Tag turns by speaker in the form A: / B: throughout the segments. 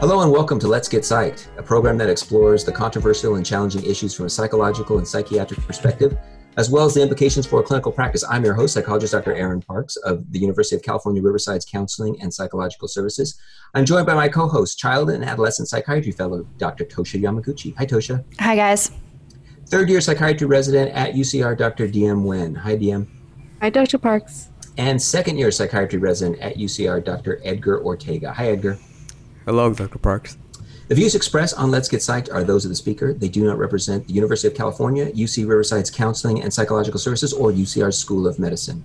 A: Hello and welcome to Let's Get Psyched, a program that explores the controversial and challenging issues from a psychological and psychiatric perspective, as well as the implications for clinical practice. I'm your host, psychologist Dr. Aaron Parks of the University of California, Riverside's Counseling and Psychological Services. I'm joined by my co-host, child and adolescent psychiatry fellow, Dr. Tosha Yamaguchi. Hi, Tosha.
B: Hi, guys.
A: Third year psychiatry resident at UCR, Dr. DM Nguyen. Hi, DM.
C: Hi, Dr. Parks.
A: And second year psychiatry resident at UCR, Dr. Edgar Ortega. Hi, Edgar.
D: Hello, Dr. Parks.
A: The views expressed on Let's Get Psyched are those of the speaker. They do not represent the University of California, UC Riverside's Counseling and Psychological Services, or UCR's School of Medicine.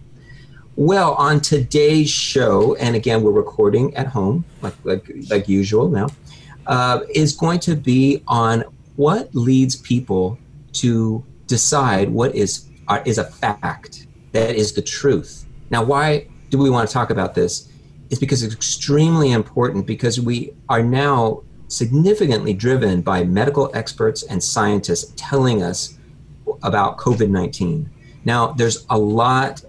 A: Well, on today's show, and again, we're recording at home, like, like, like usual now, uh, is going to be on what leads people to decide what is uh, is a fact that is the truth. Now, why do we want to talk about this? Is because it's extremely important because we are now significantly driven by medical experts and scientists telling us about COVID 19. Now, there's a lot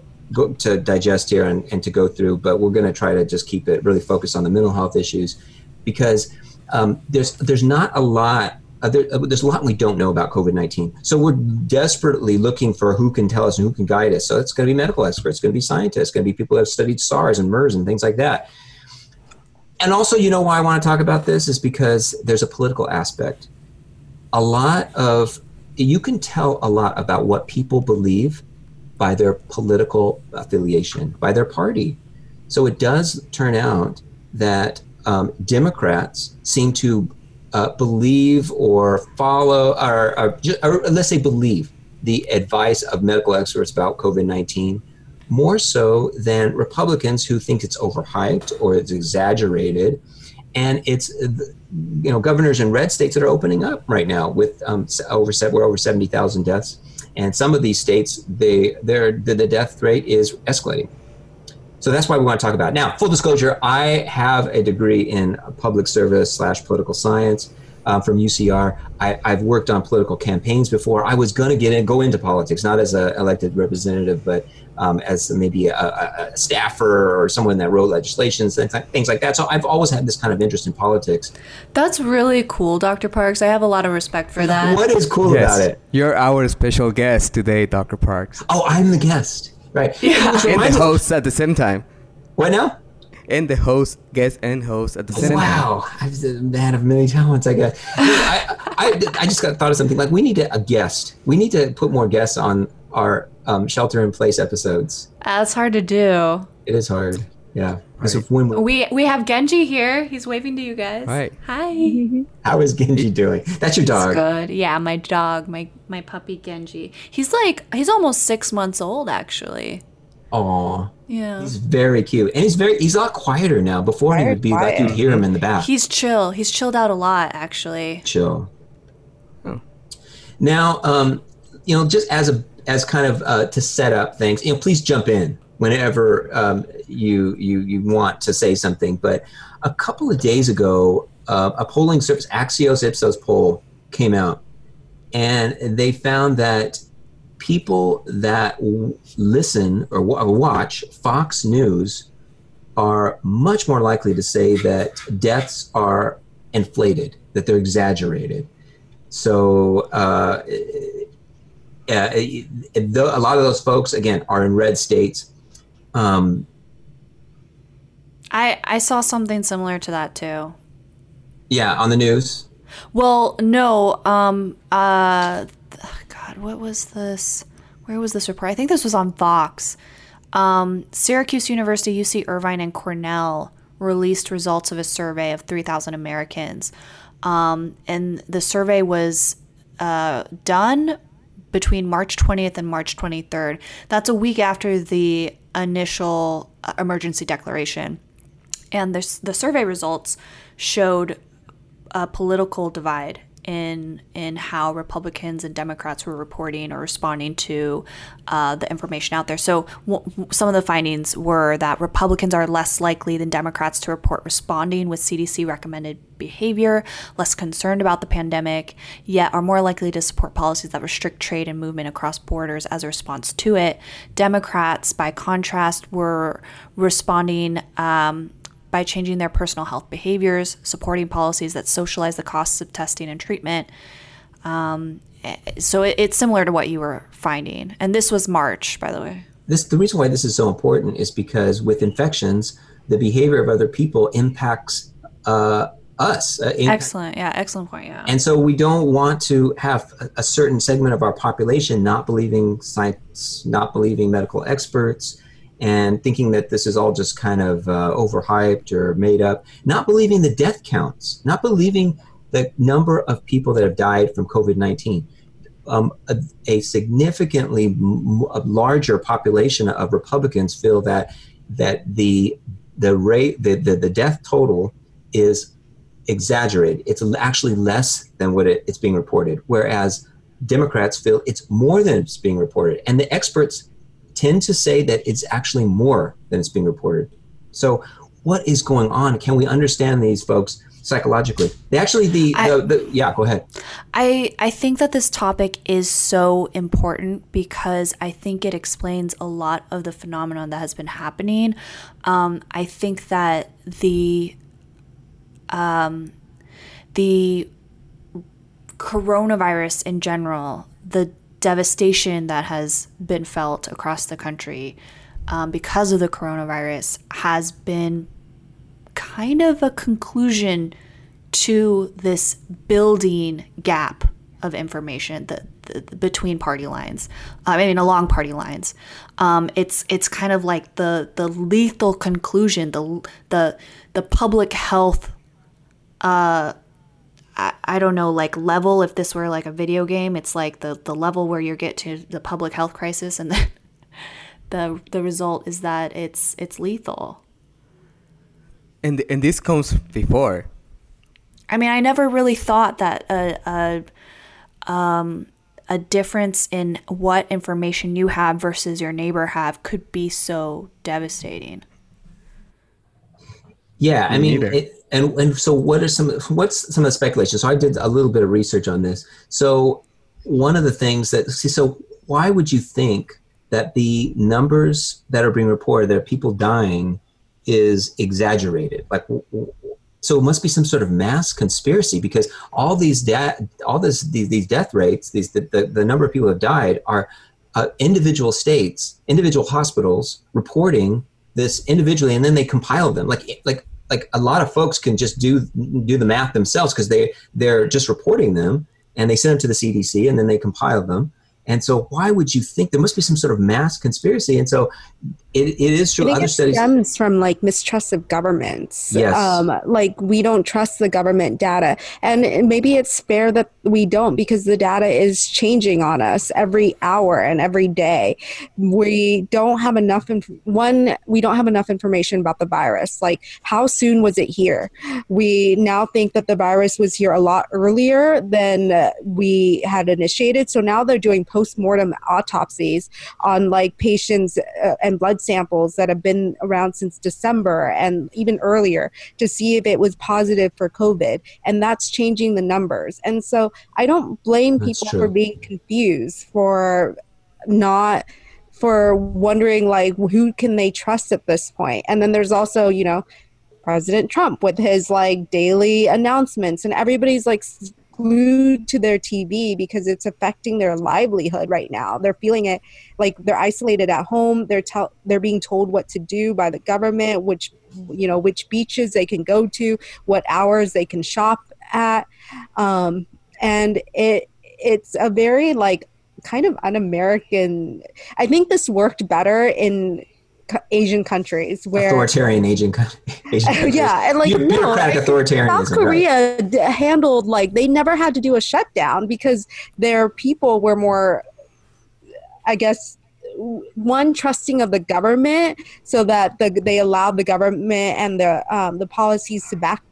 A: to digest here and, and to go through, but we're going to try to just keep it really focused on the mental health issues because um, there's, there's not a lot uh, uh, there's a lot we don't know about COVID 19. So we're desperately looking for who can tell us and who can guide us. So it's going to be medical experts, it's going to be scientists, it's going to be people who have studied SARS and MERS and things like that. And also, you know why I want to talk about this is because there's a political aspect. A lot of, you can tell a lot about what people believe by their political affiliation, by their party. So it does turn out that um, Democrats seem to uh, believe or follow, or, or, or, let's say believe the advice of medical experts about COVID 19 more so than Republicans who think it's overhyped or it's exaggerated. And it's, you know, governors in red states that are opening up right now with um, over, we're over 70,000 deaths. And some of these states, they, the, the death rate is escalating. So that's why we want to talk about it. Now, full disclosure, I have a degree in public service slash political science uh, from UCR. I, have worked on political campaigns before. I was going to get in, go into politics, not as an elected representative, but um, as maybe a, a, staffer or someone that wrote legislations, things like, things like that. So I've always had this kind of interest in politics.
B: That's really cool, Dr. Parks. I have a lot of respect for that.
A: What is cool yes, about it?
D: You're our special guest today, Dr. Parks.
A: Oh, I'm the guest. Right.
D: Yeah. And the host at the same time.
A: What now?
D: And the host, guest, and host at the same
A: wow. time. Wow, I'm a man of many talents, I guess. I, I, I just got thought of something like we need a guest. We need to put more guests on our um, shelter in place episodes.
B: That's hard to do.
A: It is hard. Yeah.
B: Right. When we we have Genji here. He's waving to you guys.
D: Right.
B: Hi.
A: How is Genji doing? That's your dog.
B: He's good. Yeah, my dog, my my puppy Genji. He's like he's almost six months old actually.
A: Aw.
B: Yeah.
A: He's very cute. And he's very he's a lot quieter now. Before he would be quiet. like you'd hear him in the back.
B: He's chill. He's chilled out a lot actually.
A: Chill. Oh. Now, um, you know, just as a as kind of uh, to set up things, you know, please jump in whenever um, you you you want to say something. But a couple of days ago, uh, a polling service, Axios Ipsos poll, came out, and they found that people that w- listen or, w- or watch Fox News are much more likely to say that deaths are inflated, that they're exaggerated. So, uh, uh, a lot of those folks, again, are in red states. Um,
B: I I saw something similar to that too.
A: Yeah, on the news.
B: Well, no. Um. Uh. God, what was this? Where was this report? I think this was on Fox. Um, Syracuse University, UC Irvine, and Cornell released results of a survey of 3,000 Americans. Um, and the survey was uh, done between March 20th and March 23rd. That's a week after the initial uh, emergency declaration. And this, the survey results showed a political divide in in how Republicans and Democrats were reporting or responding to uh, the information out there. So w- some of the findings were that Republicans are less likely than Democrats to report responding with CDC recommended behavior, less concerned about the pandemic, yet are more likely to support policies that restrict trade and movement across borders as a response to it. Democrats, by contrast, were responding. Um, by changing their personal health behaviors, supporting policies that socialize the costs of testing and treatment. Um, eh, so it, it's similar to what you were finding. And this was March, by the way.
A: This the reason why this is so important is because with infections, the behavior of other people impacts uh, us. Uh, in-
B: excellent. Yeah, excellent point. Yeah.
A: And so we don't want to have a, a certain segment of our population not believing science, not believing medical experts, and thinking that this is all just kind of uh, overhyped or made up, not believing the death counts, not believing the number of people that have died from COVID 19. Um, a, a, significantly m- a larger population of Republicans feel that that the the rate the, the, the death total is exaggerated. It's actually less than what it, it's being reported, whereas Democrats feel it's more than it's being reported, and the experts tend to say that it's actually more than it's being reported. So, what is going on? Can we understand these folks psychologically? They actually, the, I, the, the, yeah, go ahead.
B: I I think that this topic is so important because I think it explains a lot of the phenomenon that has been happening. Um, I think that the um, the coronavirus in general, the devastation that has been felt across the country um, because of the coronavirus has been kind of a conclusion to this building gap of information that between party lines. Uh, I mean, along party lines. Um, it's it's kind of like the the lethal conclusion, the the the public health uh, I, I don't know like level if this were like a video game it's like the the level where you get to the public health crisis and then the the result is that it's it's lethal.
D: And and this comes before.
B: I mean i never really thought that a, a um a difference in what information you have versus your neighbor have could be so devastating
A: yeah i mean it, and and so what are some what's some of the speculation? So i did a little bit of research on this. So one of the things that see so why would you think that the numbers that are being reported that people dying is exaggerated? Like so it must be some sort of mass conspiracy because all these de- all this these, these death rates these the, the, the number of people who have died are uh, individual states individual hospitals reporting this individually and then they compile them like like like a lot of folks can just do do the math themselves because they they're just reporting them and they send them to the CDC and then they compile them. And so, why would you think there must be some sort of mass conspiracy? And so, it, it is true.
C: Other it studies stems from like mistrust of governments.
A: Yes.
C: Um, like we don't trust the government data, and maybe it's fair that we don't because the data is changing on us every hour and every day. We don't have enough. Inf- one, we don't have enough information about the virus. Like how soon was it here? We now think that the virus was here a lot earlier than we had initiated. So now they're doing post mortem autopsies on like patients uh, and blood samples that have been around since December and even earlier to see if it was positive for COVID. And that's changing the numbers. And so I don't blame that's people true. for being confused, for not for wondering like who can they trust at this point and then there's also you know president trump with his like daily announcements and everybody's like glued to their TV because it's affecting their livelihood right now. They're feeling it like they're isolated at home. They're tell they're being told what to do by the government, which you know which beaches they can go to, what hours they can shop at, um, and it it's a very like kind of un-American. I think this worked better in Asian countries where
A: authoritarian Asian, Asian countries.
C: yeah, and like
A: bureaucratic no, authoritarianism.
C: South Korea right. handled like they never had to do a shutdown because their people were more, I guess, one trusting of the government, so that the, they allowed the government and the um, the policies to back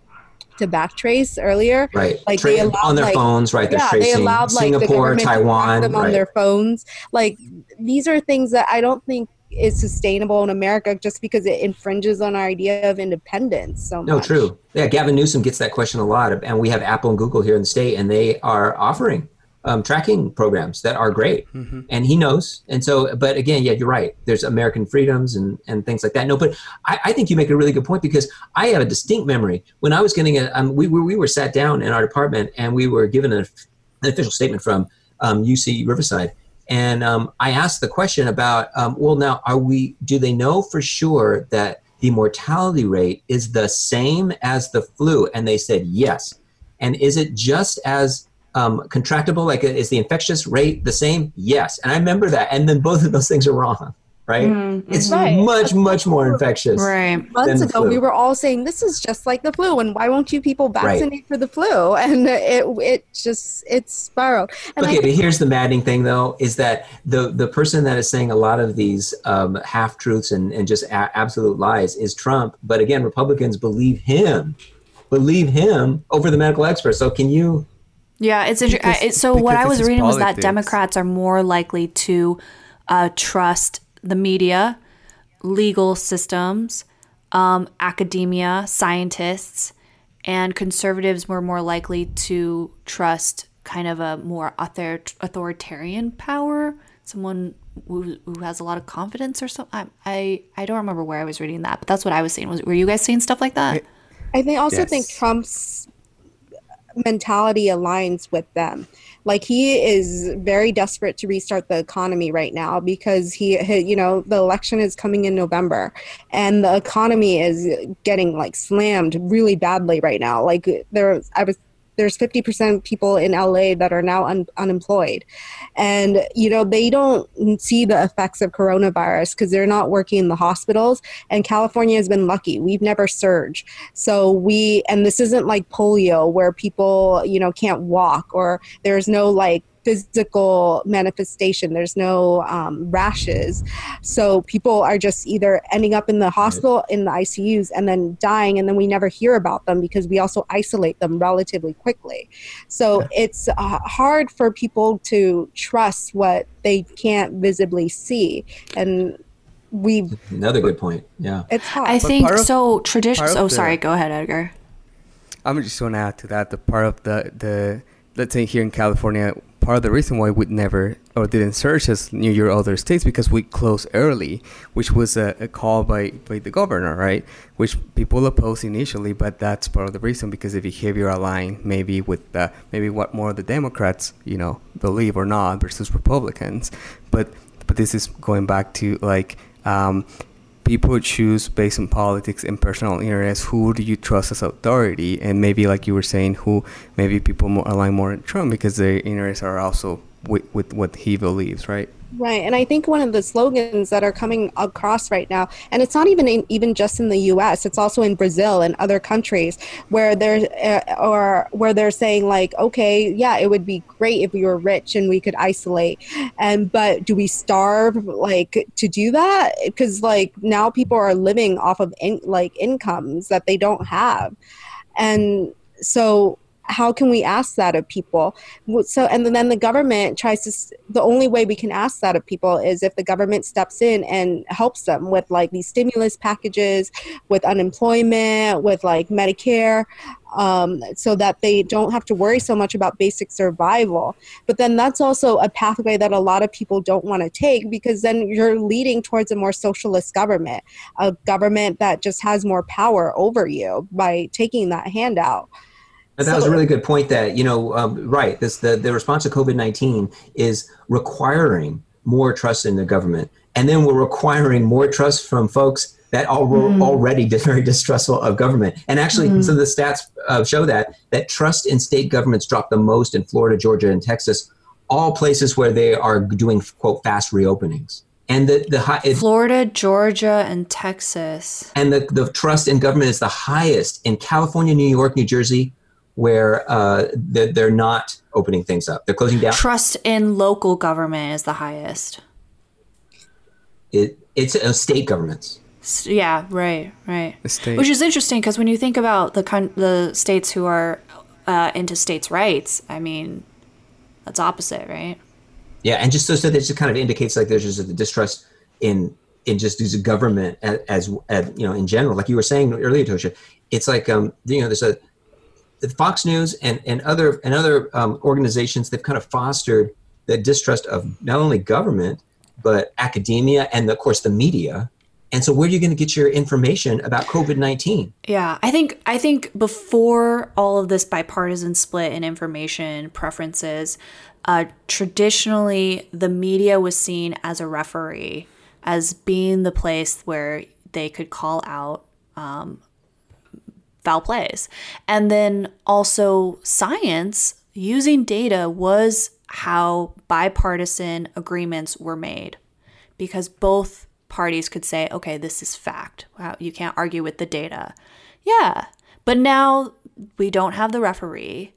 C: to backtrace earlier.
A: Right. Like Tra- they allowed, on their like, phones, right? They're yeah, tracing they allowed like Singapore, the Taiwan,
C: them right. on their phones. Like these are things that I don't think is sustainable in America just because it infringes on our idea of independence so
A: no,
C: much.
A: true. Yeah, Gavin Newsom gets that question a lot, and we have Apple and Google here in the state, and they are offering um, tracking programs that are great,
D: Mm-hmm.
A: and he knows. And so, but again, yeah, you're right. There's American freedoms and and things like that. No, but I, I think you make a really good point because I have a distinct memory when I was getting a. Um, we were we were sat down in our department and we were given a, an official statement from um, UC Riverside. And um, I asked the question about, um, well, now are we? Do they know for sure that the mortality rate is the same as the flu? And they said yes. And is it just as um, contractable? Like, is the infectious rate the same? Yes. And I remember that. And then both of those things are wrong, right? It's
C: Right.
A: much, much more infectious.
B: Right.
C: months ago
A: flu.
C: we were all saying this is just like the flu and why won't you people vaccinate for the flu and it it just it's spiraled and
A: okay,
C: I
A: but here's the maddening thing, though, is that the the person that is saying a lot of these um, half truths and, and just a- absolute lies is Trump. But again, Republicans believe him, believe him over the medical experts. So can you?
B: Yeah, it's interesting. So what I was
D: is
B: reading was that. Democrats are more likely to uh, trust the media, legal systems, um, academia, scientists, and conservatives were more likely to trust kind of a more author- authoritarian power, someone who, who has a lot of confidence or something. I, I I don't remember where I was reading that, but that's what I was saying. Was were you guys saying stuff like that?
C: I think also think Trump's mentality aligns with them. Like he is very desperate to restart the economy right now because he, you know, the election is coming in November and the economy is getting like slammed really badly right now. Like there I was there's 50% people in LA that are now un- unemployed. And, you know, they don't see the effects of coronavirus because they're not working in the hospitals. And California has been lucky. We've never surged. So we, and this isn't like polio where people, you know, can't walk or there's no like physical manifestation, there's no um, rashes. So people are just either ending up in the hospital, in the ICUs, and then dying. And then we never hear about them because we also isolate them relatively quickly. So it's uh, hard for people to trust what they can't visibly see. And we,
A: Another good point. Yeah.
C: it's hard.
B: I think
D: of-
B: so. Tradition.
D: part of
B: Oh,
D: the-
B: sorry. Go ahead, Edgar.
D: I'm just going to add to that the part of the the let's say here in California, part of the reason why we never or didn't search as New York other states because we closed early, which was a, a call by by the governor, right? Which people opposed initially, but that's part of the reason because the behavior aligned maybe with the, maybe what more of the Democrats you know believe or not versus Republicans, but but this is going back to like. Um, people choose based on politics and personal interests who do you trust as authority? And maybe like you were saying who maybe people more align more in trump because their interests are also with, with what he believes right
C: Right, and I think one of the slogans that are coming across right now, and it's not even in, even just in the U.S., it's also in Brazil and other countries where they're uh, or where they're saying like, okay, yeah, it would be great if we were rich and we could isolate, and but do we starve like to do that? Because like now people are living off of in, like incomes that they don't have, and so how can we ask that of people? So and then the government tries to the only way we can ask that of people is if the government steps in and helps them with like these stimulus packages with unemployment with like medicare um, so that they don't have to worry so much about basic survival. But then that's also a pathway that a lot of people don't want to take because then you're leading towards a more socialist government a government that just has more power over you by taking that handout
A: But that was a really good point. That you know, um, right? This the the response to COVID nineteen is requiring more trust in the government, and then we're requiring more trust from folks that all were already very distrustful of government. And actually, some of the stats uh, show that that trust in state governments dropped the most in Florida, Georgia, and Texas, all places where they are doing quote fast reopenings. And the the high,
B: Florida, Georgia, and Texas.
A: and the, the trust in government is the highest in California, New York, New Jersey, where uh, they're, they're not opening things up. They're closing down.
B: Trust in local government is the highest.
A: It, it's uh, state governments.
B: Yeah, right, right. Which is interesting because when you think about the con- the states who are uh, into states' rights, I mean, that's opposite, right?
A: Yeah, and just so, so that just kind of indicates like there's just a distrust in in just as a government as, as, as you know in general. Like you were saying earlier, Tosha, it's like um you know there's a Fox News and, and other and other um, organizations they've kind of fostered the distrust of not only government but academia and of course the media. And so, where are you going to get your information about COVID nineteen?
B: Yeah, I think I think before all of this bipartisan split in information preferences, uh, traditionally the media was seen as a referee, as being the place where they could call out um, foul plays. And then also, science using data was how bipartisan agreements were made because both parties could say, okay, this is fact. Wow, you can't argue with the data. Yeah. But now we don't have the referee.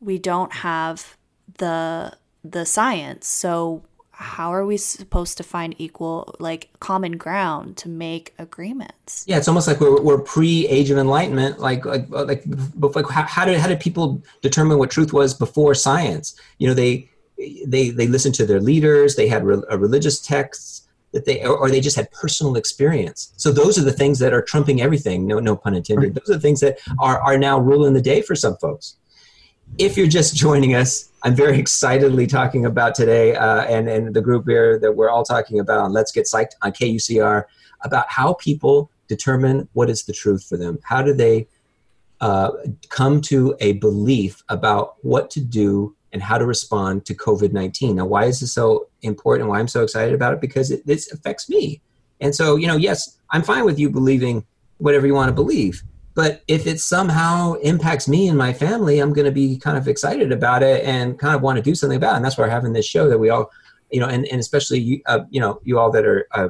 B: We don't have the the science. So how are we supposed to find equal like common ground to make agreements?
A: Yeah it's almost like we're, we're pre age of enlightenment like like like, like how, how did how did people determine what truth was before science? You know they they they listened to their leaders they had re, religious texts that they or they just had personal experience. So those are the things that are trumping everything no no pun intended. Those are the things that are are now ruling the day for some folks if you're just joining us I'm very excitedly talking about today, uh, and and the group here that we're all talking about on Let's Get Psyched on KUCR about how people determine what is the truth for them. How do they uh, come to a belief about what to do and how to respond to COVID 19? Now, why is this so important? Why I'm so excited about it? Because it, this affects me. And so, you know, yes, I'm fine with you believing whatever you want to believe. But if it somehow impacts me and my family, I'm going to be kind of excited about it and kind of want to do something about it. And that's why we're having this show that we all, you know, and, and especially you, uh, you know, you all that are uh,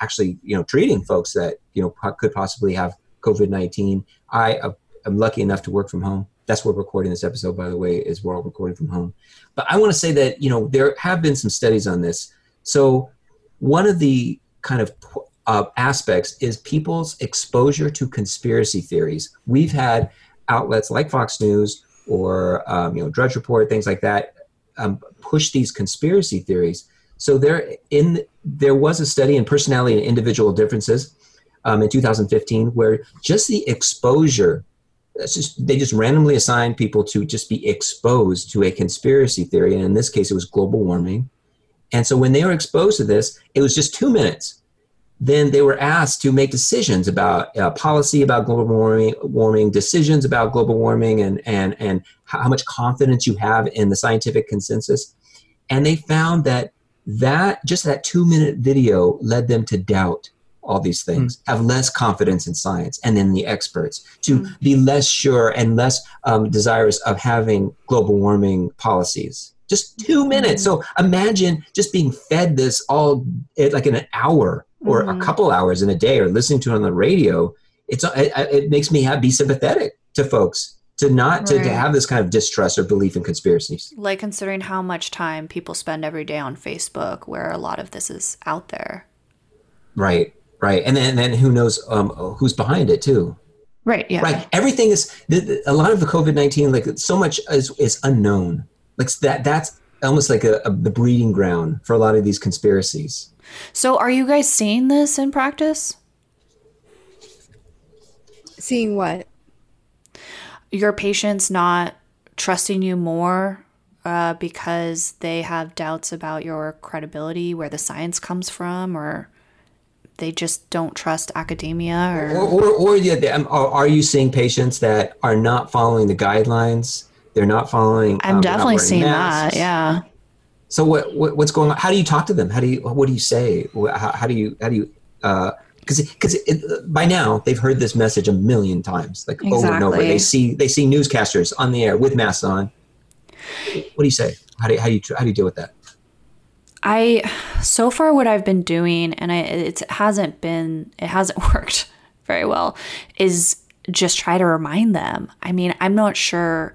A: actually, you know, treating folks that, you know, could possibly have COVID-19. I uh, am lucky enough to work from home. That's where we're recording this episode, by the way, is we're all recording from home. But I want to say that, you know, there have been some studies on this. So one of the kind of uh, aspects is people's exposure to conspiracy theories. We've had outlets like Fox News or um, you know Drudge Report, things like that, um, push these conspiracy theories. So there in there was a study in personality and individual differences um, in 2015 where just the exposure just, they just randomly assigned people to just be exposed to a conspiracy theory and in this case it was global warming and so when they were exposed to this it was just two minutes then they were asked to make decisions about uh, policy about global warming, warming, decisions about global warming, and, and, and how much confidence you have in the scientific consensus. And they found that that just that two minute video led them to doubt all these things, mm. have less confidence in science and in the experts, to mm. be less sure and less um, desirous of having global warming policies. Just two minutes. So imagine just being fed this all like in an hour or mm-hmm. a couple hours in a day or listening to it on the radio. It's it, it makes me have, be sympathetic to folks to not right. to, to have this kind of distrust or belief in conspiracies.
B: Like considering how much time people spend every day on facebook where a lot of this is out there.
A: Right right. And then, and then who knows um, who's behind it too.
B: Right yeah.
A: Right. Everything is the, the, a lot of the covid-19 like so much is, is unknown like that that's almost like a, a, the breeding ground for a lot of these conspiracies
B: so, are you guys seeing this in practice?
C: Seeing what?
B: Your patients not trusting you more uh, because they have doubts about your credibility, where the science comes from, or they just don't trust academia, or
A: or, or, or yeah, um, are you seeing patients that are not following the guidelines? They're not following.
B: I'm um, definitely seeing masks. that. Yeah.
A: So what, what, what's going on? How do you talk to them? How do you what do you say? How, how do you how do you because uh, because by now they've heard this message a million times, like exactly. over and over. They see they see newscasters on the air with masks on. What do you say? How do you, how do you how do you deal with that?
B: I so far what I've been doing, and I, it hasn't been it hasn't worked very well, is just try to remind them. I mean, I'm not sure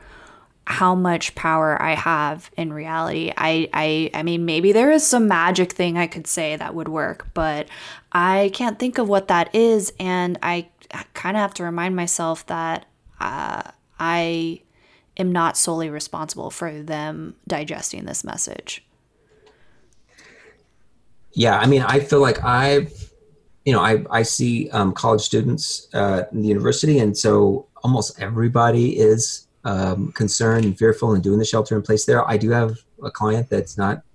B: how much power I have in reality. I, I I mean maybe there is some magic thing I could say that would work, but I can't think of what that is and I kind of have to remind myself that uh, I am not solely responsible for them digesting this message.
A: Yeah, I mean I feel like I've you know I I see um, college students uh, in the university and so almost everybody is um, concerned and fearful and doing the shelter in place there. I do have a client that's not.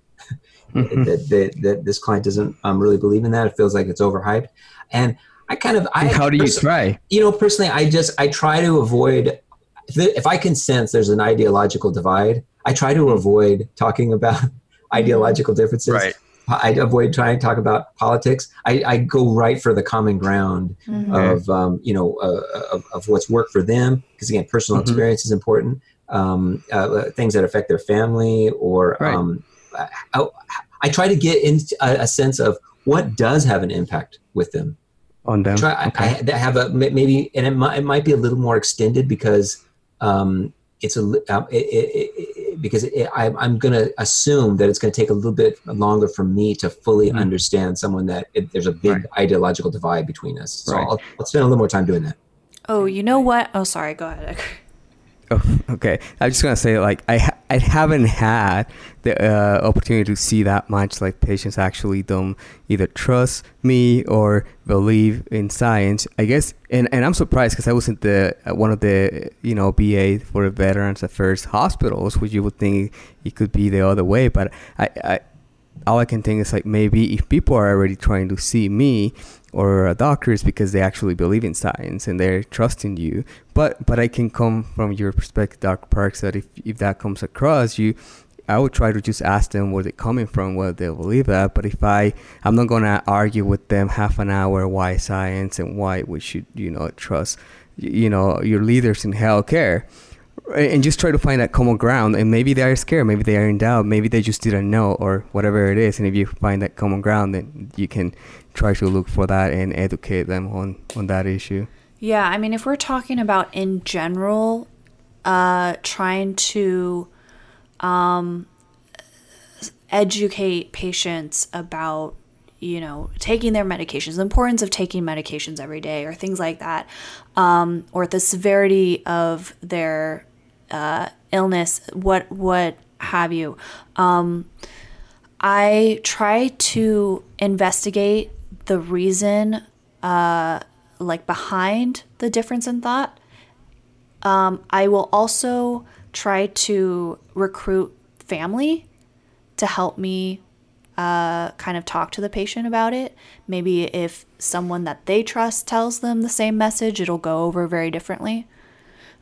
D: Mhm.
A: that, that, that this client doesn't um, really believe in that. It feels like it's overhyped, and I kind of I
E: how do you
A: pers-
E: try?
A: you know personally I just I try to avoid if, the- if I can sense there's an ideological divide. I try to avoid talking about ideological differences.
E: Right.
A: I avoid trying to talk about politics. I, I go right for the common ground
B: Mhm.
A: Of um, you know uh, of, of what's worked for them because again personal
E: Mhm.
A: experience is important um, uh, things that affect their family or
E: Right.
A: um, I, I try to get into a, a sense of what does have an impact with them
D: on them.
A: try I-
D: Okay.
A: I, that have a maybe and it might, it might be a little more extended because um, it's a li- um, it, it, it, it- because it, I, I'm going to assume that it's going to take a little bit longer for me to fully
E: Mhm.
A: understand someone that it, there's a big
E: Right.
A: ideological divide between us. So
E: Right.
A: I'll, I'll spend a little more time doing that.
B: Oh, you know what? Oh, sorry. Go ahead.
D: Oh, okay. I'm just gonna say, like, I I haven't had the uh, opportunity to see that much. Like, patients actually don't either trust me or believe in science. I guess, and, and I'm surprised because I was in the uh, one of the you know VA for the Veterans Affairs hospitals, which you would think it could be the other way. But I, I all I can think is like maybe if people are already trying to see me or doctors because they actually believe in science and they're trusting you. But but I can come from your perspective, Dr. Parks, that if, if that comes across you, I would try to just ask them where they're coming from, whether they believe that. But if I, I'm not gonna argue with them half an hour why science and why we should, you know, trust, you know, your leaders in healthcare and just try to find that common ground. And maybe they are scared maybe they are in doubt maybe they just didn't know or whatever it is. And if you find that common ground then you can try to look for that and educate them on on that issue.
B: Yeah, I mean, if we're talking about in general, uh, trying to um, educate patients about, you know, taking their medications, the importance of taking medications every day, or things like that, um, or the severity of their uh, illness, what what have you. Um, I try to investigate the reason uh, like behind the difference in thought. Um, I will also try to recruit family to help me uh, kind of talk to the patient about it. Maybe if someone that they trust tells them the same message, it'll go over very differently.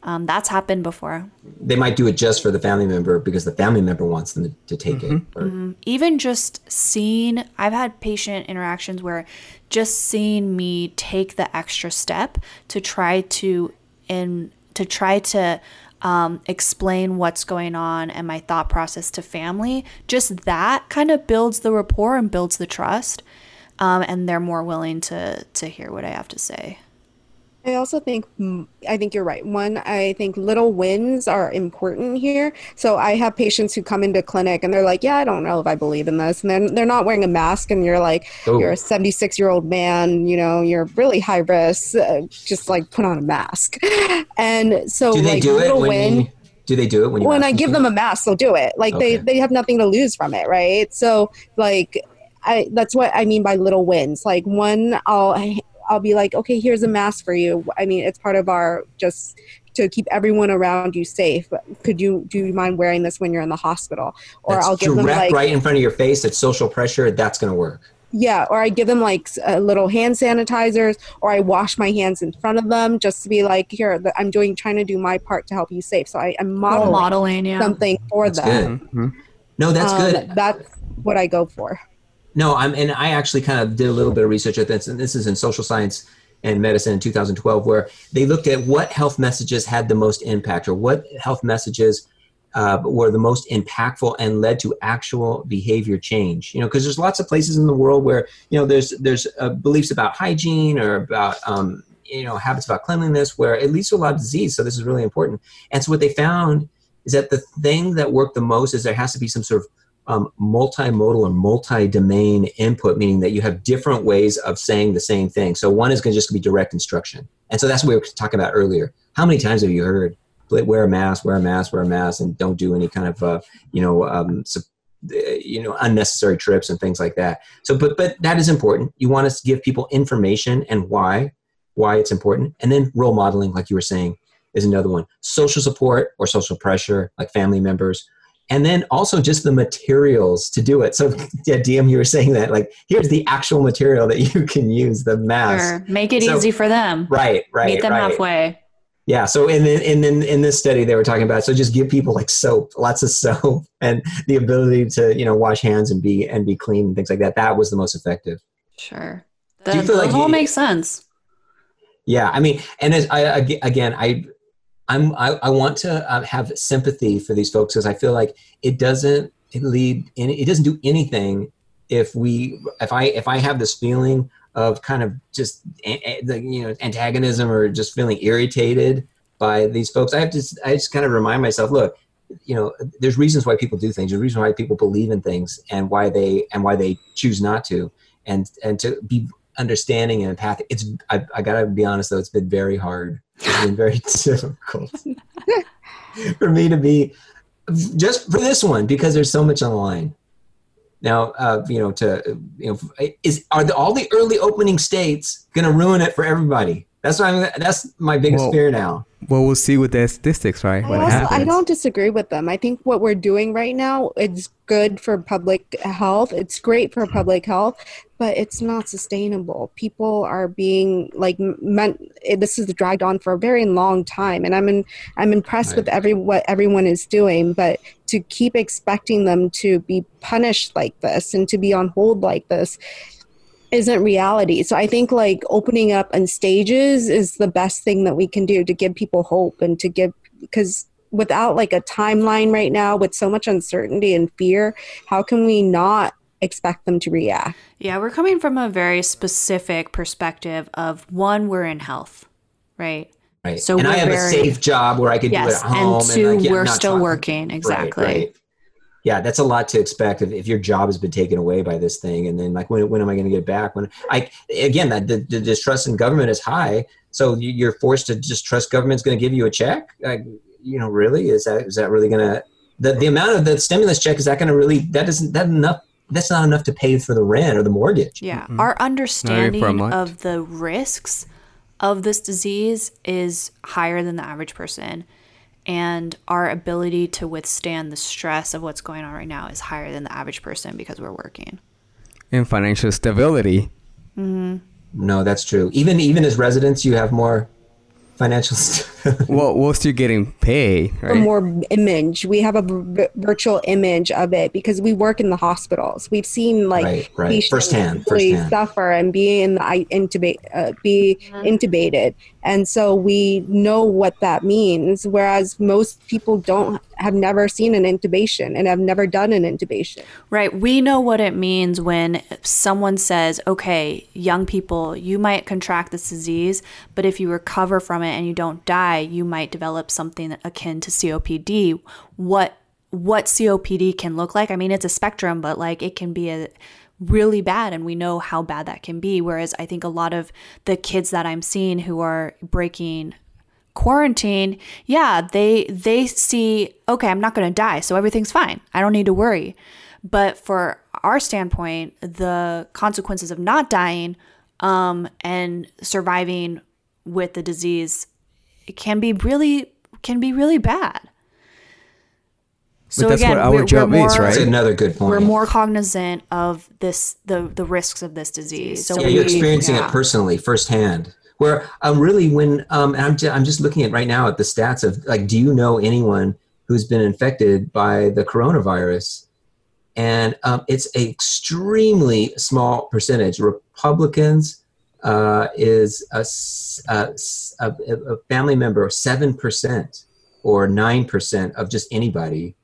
B: Um, that's happened before.
A: They might do it just for the family member because the family member wants them to, to take it. Or,
B: even just seeing i've had patient interactions where just seeing me take the extra step to try to in to try to um, explain what's going on and my thought process to family just that kind of builds the rapport and builds the trust um, and they're more willing to to hear what i have to say
C: I also think I think you're right. One, I think little wins are important here. So I have patients who come into clinic and they're like, "Yeah, I don't know if I believe in this," and then they're not wearing a mask, and you're like,
A: Oh.
C: "You're a 76 year old man. You know, you're really high risk. Uh, just like put on a mask." And so,
A: do they
C: like
A: do it
C: little
A: when
C: win.
A: you, do they do it when you
C: when I give them a mask, they'll do it. Like
A: Okay.
C: they they have nothing to lose from it, right? So like I that's what I mean by little wins. Like one, I'll I'll be like, okay, here's a mask for you. I mean, it's part of our just to keep everyone around you safe. Could you do you mind wearing this when you're in the hospital? Or
A: That's
C: I'll give
A: direct
C: them like
A: right in front of your face. It's social pressure. That's going to work.
C: yeah, or I give them like s- uh, little hand sanitizers, or I wash my hands in front of them just to be like, here, I'm doing trying to do my part to help you safe. So I, I'm modeling
B: modeling yeah
C: something for
A: That's
C: them.
A: good.
D: Mhm.
A: No, that's
C: Um,
A: good.
C: That's what I go for.
A: No, I'm, and I actually kind of did a little bit of research at this, and this is in social science and medicine in 2012, where they looked at what health messages had the most impact, or what health messages uh, were the most impactful and led to actual behavior change. You know, because there's lots of places in the world where you know there's there's uh, beliefs about hygiene or about um, you know habits about cleanliness where it leads to a lot of disease. So this is really important. And so what they found is that the thing that worked the most is there has to be some sort of um, multimodal or multi-domain input, meaning that you have different ways of saying the same thing. So one is going to just be direct instruction, and so that's what we were talking about earlier. How many times have you heard wear a mask, wear a mask, wear a mask, and don't do any kind of uh, you know um, you know unnecessary trips and things like that. So, but but that is important. You want to give people information and why why it's important, and then role modeling, like you were saying. is another one. Social support or social pressure, like family members. And then also just the materials to do it. So, yeah, DM, you were saying that, like, here's the actual material that you can use, the mask.
B: Sure. Make it
A: So-
B: easy for them.
A: Right, right.
B: Meet them
A: right.
B: halfway.
A: Yeah. So in the, in this study they were talking about so just give people like soap, lots of soap, and the ability to you know wash hands and be and be clean and things like that. That was the most effective.
B: Sure.
A: Do you feel
B: that
A: like
B: all makes sense.
A: Yeah. I mean, and as I again I. I'm, I, I want to uh, have sympathy for these folks because I feel like it doesn't lead in, it doesn't do anything if we if I if I have this feeling of kind of just a- a- the you know antagonism or just feeling irritated by these folks, I have to I just kind of remind myself, look, you know, there's reasons why people do things, there's reasons why people believe in things, and why they and why they choose not to, and and to be understanding and empathic. It's I, I gotta be honest though, it's been very hard. It's been very difficult for me to be just for this one because there's so much on the line. Now, uh, you know, to you know, is are the, all the early opening states going to ruin it for everybody? That's what I'm. That's my biggest
D: Well,
A: fear now.
D: Well, we'll see with the statistics, right?
C: I,
D: What
C: also,
D: happens?
C: I don't disagree with them. I think what we're doing right now is good for public health. It's great for public health, but it's not sustainable. People are being like meant. This is dragged on for a very long time, and I'm in, I'm impressed with every what everyone is doing. But to keep expecting them to be punished like this and to be on hold like this isn't reality. So I think like opening up in stages is the best thing that we can do to give people hope and to give because without like a timeline right now with so much uncertainty and fear, how can we not expect them to react?
B: Yeah, we're coming from a very specific perspective of one, we're in health, right?
A: Right.
B: So
A: and I
B: we're
A: have
B: very-
A: a safe job where I could do it at home.
B: and two,
A: like, yeah,
B: we're still
A: talking-
B: working.
A: Right,
B: Exactly.
A: right. Yeah, that's a lot to expect if, if your job has been taken away by this thing, and then like when when am I going to get it back? When I again that the, the distrust in government is high, so you- you're forced to just trust government's going to give you a check. Like, you know, really is that is that really going to the the amount of the stimulus check is that going to really that isn't that enough? That's not enough to pay for the rent or the mortgage.
B: Yeah.
D: Mm-hmm.
B: Our understanding of the risks of this disease is higher than the average person. And our ability to withstand the stress of what's going on right now is higher than the average person because we're working.
D: and financial stability.
A: No, that's true. Even even as residents, you have more financial. St-
D: well, we're still getting paid,
C: A
D: right?
C: more image. We have a v- virtual image of it because we work in the hospitals. We've seen like
A: Right, right.
C: patients
A: Firsthand,
C: really
A: firsthand.
C: suffer and be in the intubate, uh, be intubated, and so we know what that means. Whereas most people don't have never seen an intubation and have never done an intubation.
B: Right. We know what it means when someone says, okay, young people, you might contract this disease, but if you recover from it and you don't die, you might develop something akin to COPD. What what COPD can look like? I mean, it's a spectrum, but like it can be a really bad and we know how bad that can be. Whereas i think a lot of the kids that i'm seeing who are breaking quarantine yeah they they see okay i'm not going to die so everything's fine. I don't need to worry. But for our standpoint the consequences of not dying um, and surviving with the disease can be really can be really bad so
D: that's
B: again
D: what our
B: we're,
D: job
B: we're
D: is,
B: more,
D: right?
A: That's another good point.
B: we're more cognizant of this the the risks of this disease so
A: yeah,
B: we-
A: you're experiencing
B: yeah.
A: it personally, firsthand. Where um, really, when um, and I'm, ju- I'm just looking at right now at the stats of like, do you know anyone who's been infected by the coronavirus? And um, it's an extremely small percentage. Republicans uh, is a family member of seven percent or nine percent of just anybody.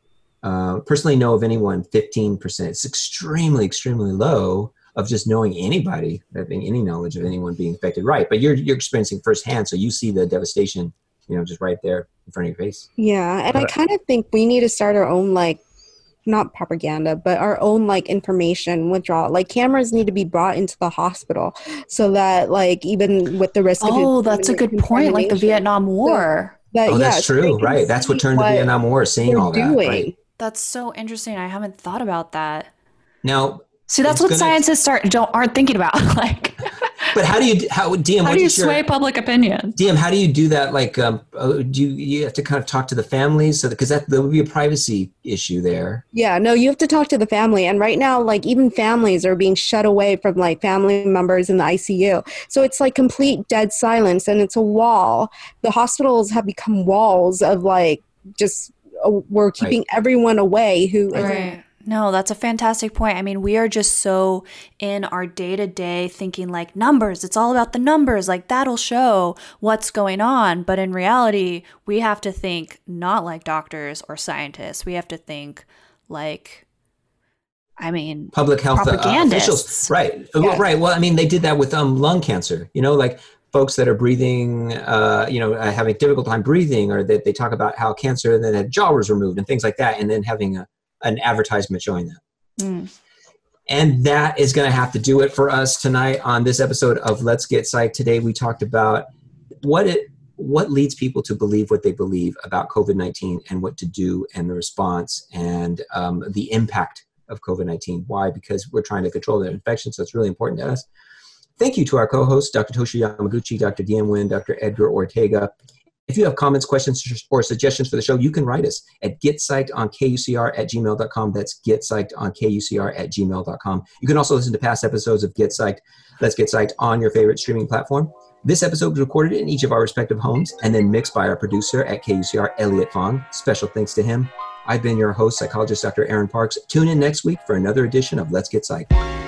A: Uh, personally, know of anyone fifteen percent. It's extremely, extremely low of just knowing anybody having any knowledge of anyone being infected right but you're you're experiencing firsthand so you see the devastation you know just right there in front of your face
C: Yeah, and I kind of think we need to start our own like not propaganda, but our own like information withdrawal. Like cameras need to be brought into the hospital so that like even with the risk of
B: Oh, that's a good point. Like the Vietnam War.
C: that,
A: oh
C: yeah,
A: that's true
C: can
A: right that's what
C: see
A: turned the vietnam war seeing
C: we're
A: all that
C: doing.
A: right
B: That's so interesting. I haven't thought about that.
A: now
B: See, that's what
A: gonna-
B: scientists start don't aren't thinking about. like,
A: but how do you how DM?
E: How do you
A: is your-
E: sway public opinion?
A: DM, how do you do that? Like, um, uh, do you, you have to kind of talk to the families? So, because that, there would be a privacy issue there.
C: Yeah, no, you have to talk to the family. And right now, like even families are being shut away from like family members in the ICU. So it's like complete dead silence and it's a wall. The hospitals have become walls of like just we're keeping everyone away who isn't-
B: Right. No, that's a fantastic point. I mean, we are just so in our day to day thinking like numbers. It's all about the numbers. Like that'll show what's going on. But in reality, we have to think not like doctors or scientists. We have to think like, I mean,
A: Public health uh, officials, right? Well, right. Well, I mean, they did that with um, lung cancer. You know, like folks that are breathing, uh, you know, uh, having a difficult time breathing, or that they talk about how cancer and then had jaw was removed and things like that, and then having a, an advertisement showing that.
B: mm,
A: And that is going to have to do it for us tonight on this episode of Let's Get Psyched. Today we talked about what it what leads people to believe what they believe about COVID nineteen and what to do and the response and um, the impact of COVID nineteen. Why? Because we're trying to control the infection, so it's really important to us. Thank you to our co-hosts, Dr. Toshi Yamaguchi, Dr. Deanne Wynn, Dr. Edgar Ortega. If you have comments, questions, or suggestions for the show, you can write us at getpsychedonkUCR at gmail.com. That's getpsychedonkUCR at gmail.com. You can also listen to past episodes of Get Psyched, Let's Get Psyched on your favorite streaming platform. This episode was recorded in each of our respective homes and then mixed by our producer at KUCR, Elliot Fong. Special thanks to him. I've been your host, psychologist Dr. Aaron Parks. Tune in next week for another edition of Let's Get Psyched.